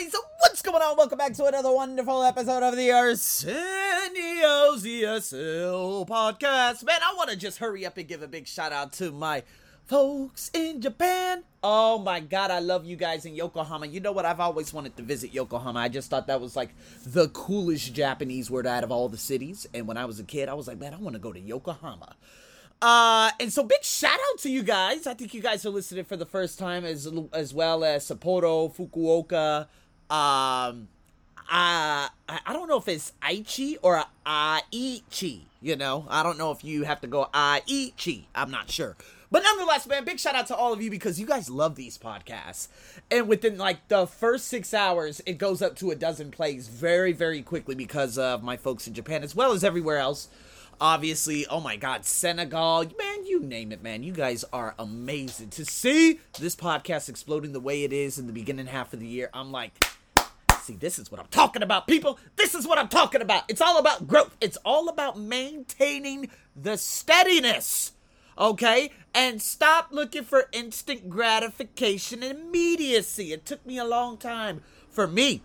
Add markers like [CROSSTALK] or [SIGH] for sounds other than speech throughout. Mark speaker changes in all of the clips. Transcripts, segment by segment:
Speaker 1: guys? What's going on? Welcome back to another wonderful episode of the Arsenio's ESL podcast. Man, I want to just hurry up and give a big shout out to my folks in Japan. Oh my god, I love you guys in Yokohama. You know what? I've always wanted to visit Yokohama. I just thought that was like the coolest Japanese word out of all the cities. And when I was a kid, I was like, man, I want to go to Yokohama. Uh, and so big shout out to you guys. I think you guys are listening for the first time as as well as Sapporo, Fukuoka. Um, uh, I don't know if it's Aichi or Aichi. You know, I don't know if you have to go Aichi. I'm not sure. But nonetheless, man, big shout out to all of you because you guys love these podcasts. And within like the first six hours, it goes up to a dozen plays very, very quickly because of my folks in Japan as well as everywhere else obviously, oh my God, Senegal, man, you name it, man. You guys are amazing. To see this podcast exploding the way it is in the beginning half of the year, I'm like, see, this is what I'm talking about, people. This is what I'm talking about. It's all about growth, it's all about maintaining the steadiness. Okay? And stop looking for instant gratification and immediacy. It took me a long time for me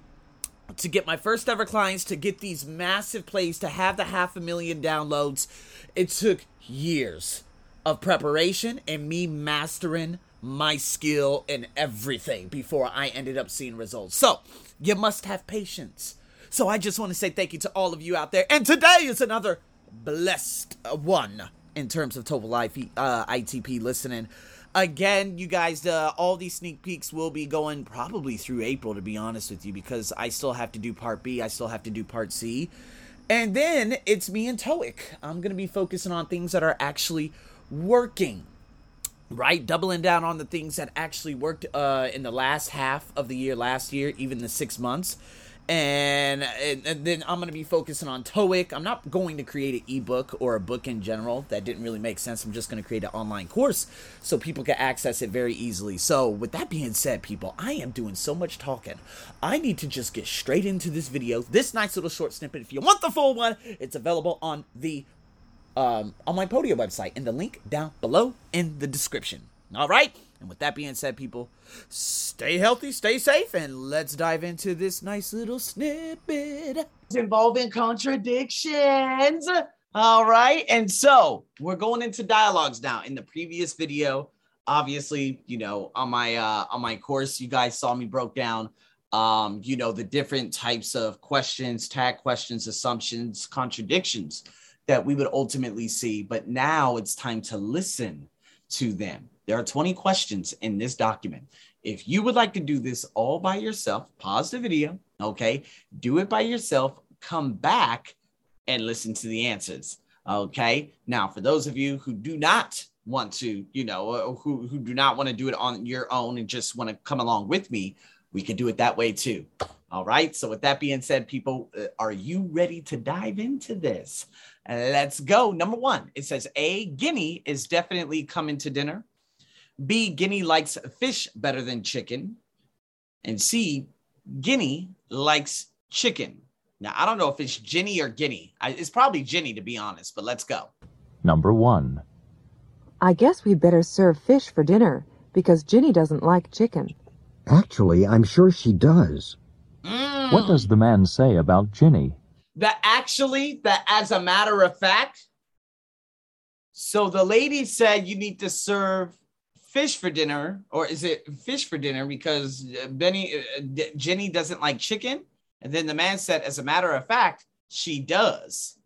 Speaker 1: to get my first ever clients to get these massive plays to have the half a million downloads it took years of preparation and me mastering my skill and everything before i ended up seeing results so you must have patience so i just want to say thank you to all of you out there and today is another blessed one in terms of total life uh, itp listening again, you guys, uh, all these sneak peeks will be going probably through April, to be honest with you, because I still have to do part B, I still have to do part C. And then it's me and TOEIC. I'm going to be focusing on things that are actually working, right? Doubling down on the things that actually worked uh, in the last half of the year, last year, even the six months and, and, then I'm going to be focusing on TOEIC. I'm not going to create an ebook or a book in general. That didn't really make sense. I'm just going to create an online course so people can access it very easily. So, with that being said, people, I am doing so much talking. I need to just get straight into this video. This nice little short snippet. If you want the full one, it's available on the um, on my Podia website, in the link down below in the description. All right. And with that being said, people, stay healthy, stay safe, and let's dive into this nice little snippet involving contradictions. All right. And so we're going into dialogues now. In the previous video, obviously, you know, on my uh on my course, you guys saw me broke down um, you know, the different types of questions, tag questions, assumptions, contradictions that we would ultimately see. But now it's time to listen to them. There are 20 questions in this document. If you would like to do this all by yourself, pause the video, okay? Do it by yourself, come back and listen to the answers, okay? Now, for those of you who do not want to, you know, who, who do not want to do it on your own and just want to come along with me, we could do it that way too. All right. So, with that being said, people, uh, are you ready to dive into this? Let's go. Number one, it says A, Guinea is definitely coming to dinner. B, Guinea likes fish better than chicken. And C, Guinea likes chicken. Now, I don't know if it's Ginny or Guinea. it's probably Ginny, to be honest, but let's go.
Speaker 2: Number one.
Speaker 3: I guess we'd better serve fish for dinner because Ginny doesn't like chicken.
Speaker 4: Actually, I'm sure she does.
Speaker 2: Mm. What does the man say about Ginny?
Speaker 1: That actually, that as a matter of fact, so the lady said you need to serve fish for dinner, or is it fish for dinner because uh, Benny uh, Jenny doesn't like chicken? And then the man said, as a matter of fact, she does.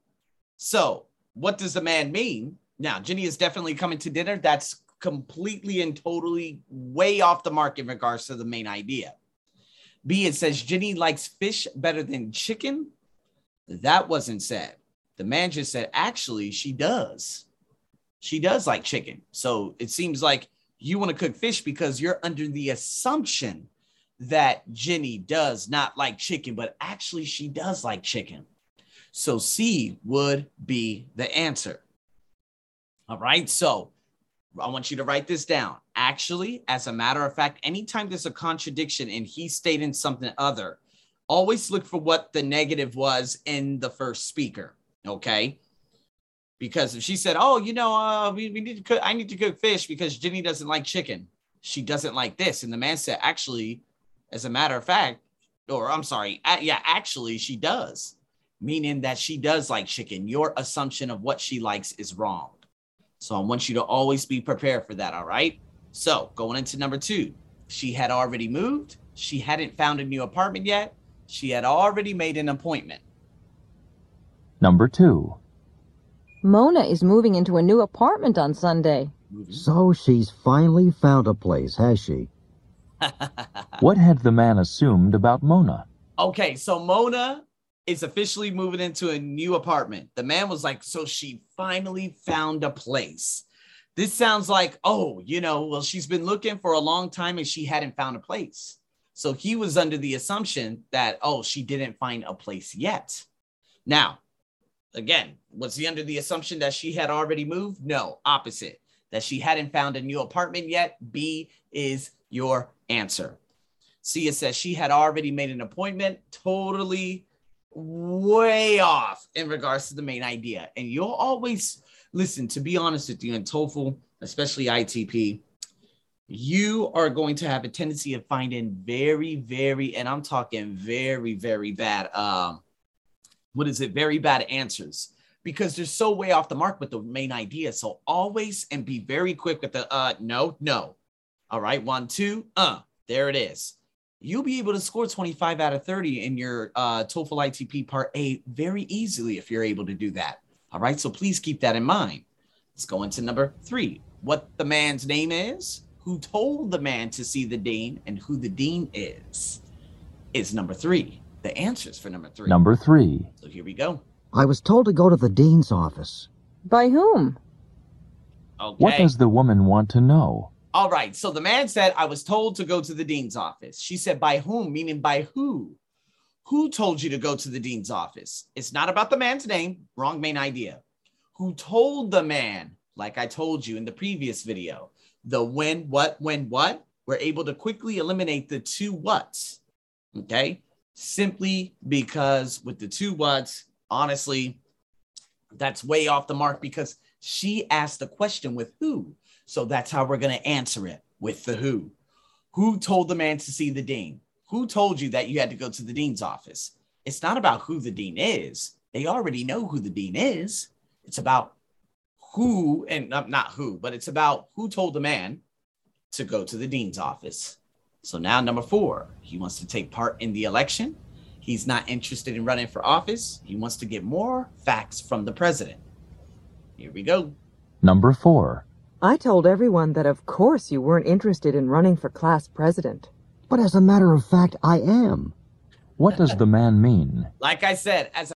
Speaker 1: So what does the man mean? Now, Jenny is definitely coming to dinner. That's completely and totally way off the mark in regards to the main idea. B, it says Jenny likes fish better than chicken. That wasn't said. The man just said, actually, she does. She does like chicken. So it seems like you want to cook fish because you're under the assumption that Jenny does not like chicken, but actually she does like chicken. So C would be the answer. All right. So I want you to write this down. Actually, as a matter of fact, anytime there's a contradiction and he's stating something other, always look for what the negative was in the first speaker. Okay because if she said, "Oh, you know, uh, we, we need to cook. I need to cook fish because Jenny doesn't like chicken. She doesn't like this," and the man said, "Actually, as a matter of fact, or I'm sorry, yeah, actually, she does, meaning that she does like chicken. Your assumption of what she likes is wrong. So I want you to always be prepared for that. All right. So going into number two, she had already moved. She hadn't found a new apartment yet. She had already made an appointment.
Speaker 2: Number 2.
Speaker 5: Mona is moving into a new apartment on Sunday.
Speaker 4: So she's finally found a place, has she? [LAUGHS]
Speaker 2: What had the man assumed about Mona?
Speaker 1: Okay, so Mona is officially moving into a new apartment. The man was like, so she finally found a place. This sounds like, oh, you know, well, she's been looking for a long time and she hadn't found a place. So he was under the assumption that, oh, she didn't find a place yet. Now, again, was he under the assumption that she had already moved? No, opposite. That she hadn't found a new apartment yet. B is your answer. C, says she had already made an appointment. Totally way off in regards to the main idea. And you'll always listen, to be honest with you, in TOEFL, especially ITP, you are going to have a tendency of finding very, very, and I'm talking very, very bad. Um, what is it? Very bad answers because they're so way off the mark with the main idea. So always and be very quick with the uh no, no. All right, one, two, uh, there it is. You'll be able to score 25 out of 30 in your uh, TOEFL ITP Part A very easily if you're able to do that. All right, so please keep that in mind. Let's go into number three. What the man's name is, who told the man to see the dean, and who the dean is, is number three. The answers for number three.
Speaker 2: Number 3.
Speaker 1: So here we go.
Speaker 4: I was told to go to the dean's office.
Speaker 5: By whom?
Speaker 1: Okay.
Speaker 2: What does the woman want to know?
Speaker 1: All right. So the man said, I was told to go to the dean's office. She said, by whom? Meaning by who? Who told you to go to the dean's office? It's not about the man's name. Wrong main idea. Who told the man, like I told you in the previous video, the when, what, when, what? We're able to quickly eliminate the two whats. Okay. Simply because with the two whats, honestly, that's way off the mark because she asked the question with who. So that's how we're going to answer it with the who. Who told the man to see the dean? Who told you that you had to go to the dean's office? It's not about who the dean is. They already know who the dean is. It's about who, and not not who, but it's about who told the man to go to the dean's office. So now, number four, he wants to take part in the election. He's not interested in running for office. He wants to get more facts from the president. Here we go.
Speaker 2: Number 4.
Speaker 3: I told everyone that of course you weren't interested in running for class president.
Speaker 4: But as a matter of fact, I am.
Speaker 2: What does the man mean?
Speaker 1: Like I said, as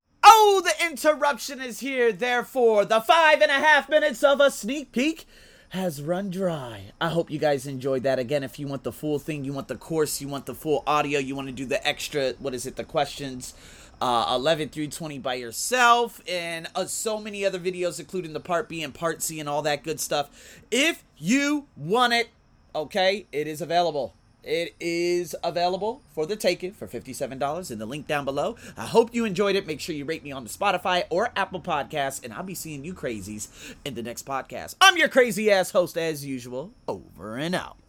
Speaker 6: Oh, the interruption is here. Therefore, the five and a half minutes of a sneak peek has run dry. I hope you guys enjoyed that. Again, if you want the full thing, you want the course, you want the full audio, you want to do the extra, what is it, the questions uh, 11 through 20 by yourself, and uh, so many other videos, including the part B and part C and all that good stuff. If you want it, okay, it is available. It is available for the taking for $57 in the link down below. I hope you enjoyed it. Make sure you rate me on the Spotify or Apple Podcasts, and I'll be seeing you crazies in the next podcast. I'm your crazy ass host, as usual. Over and out.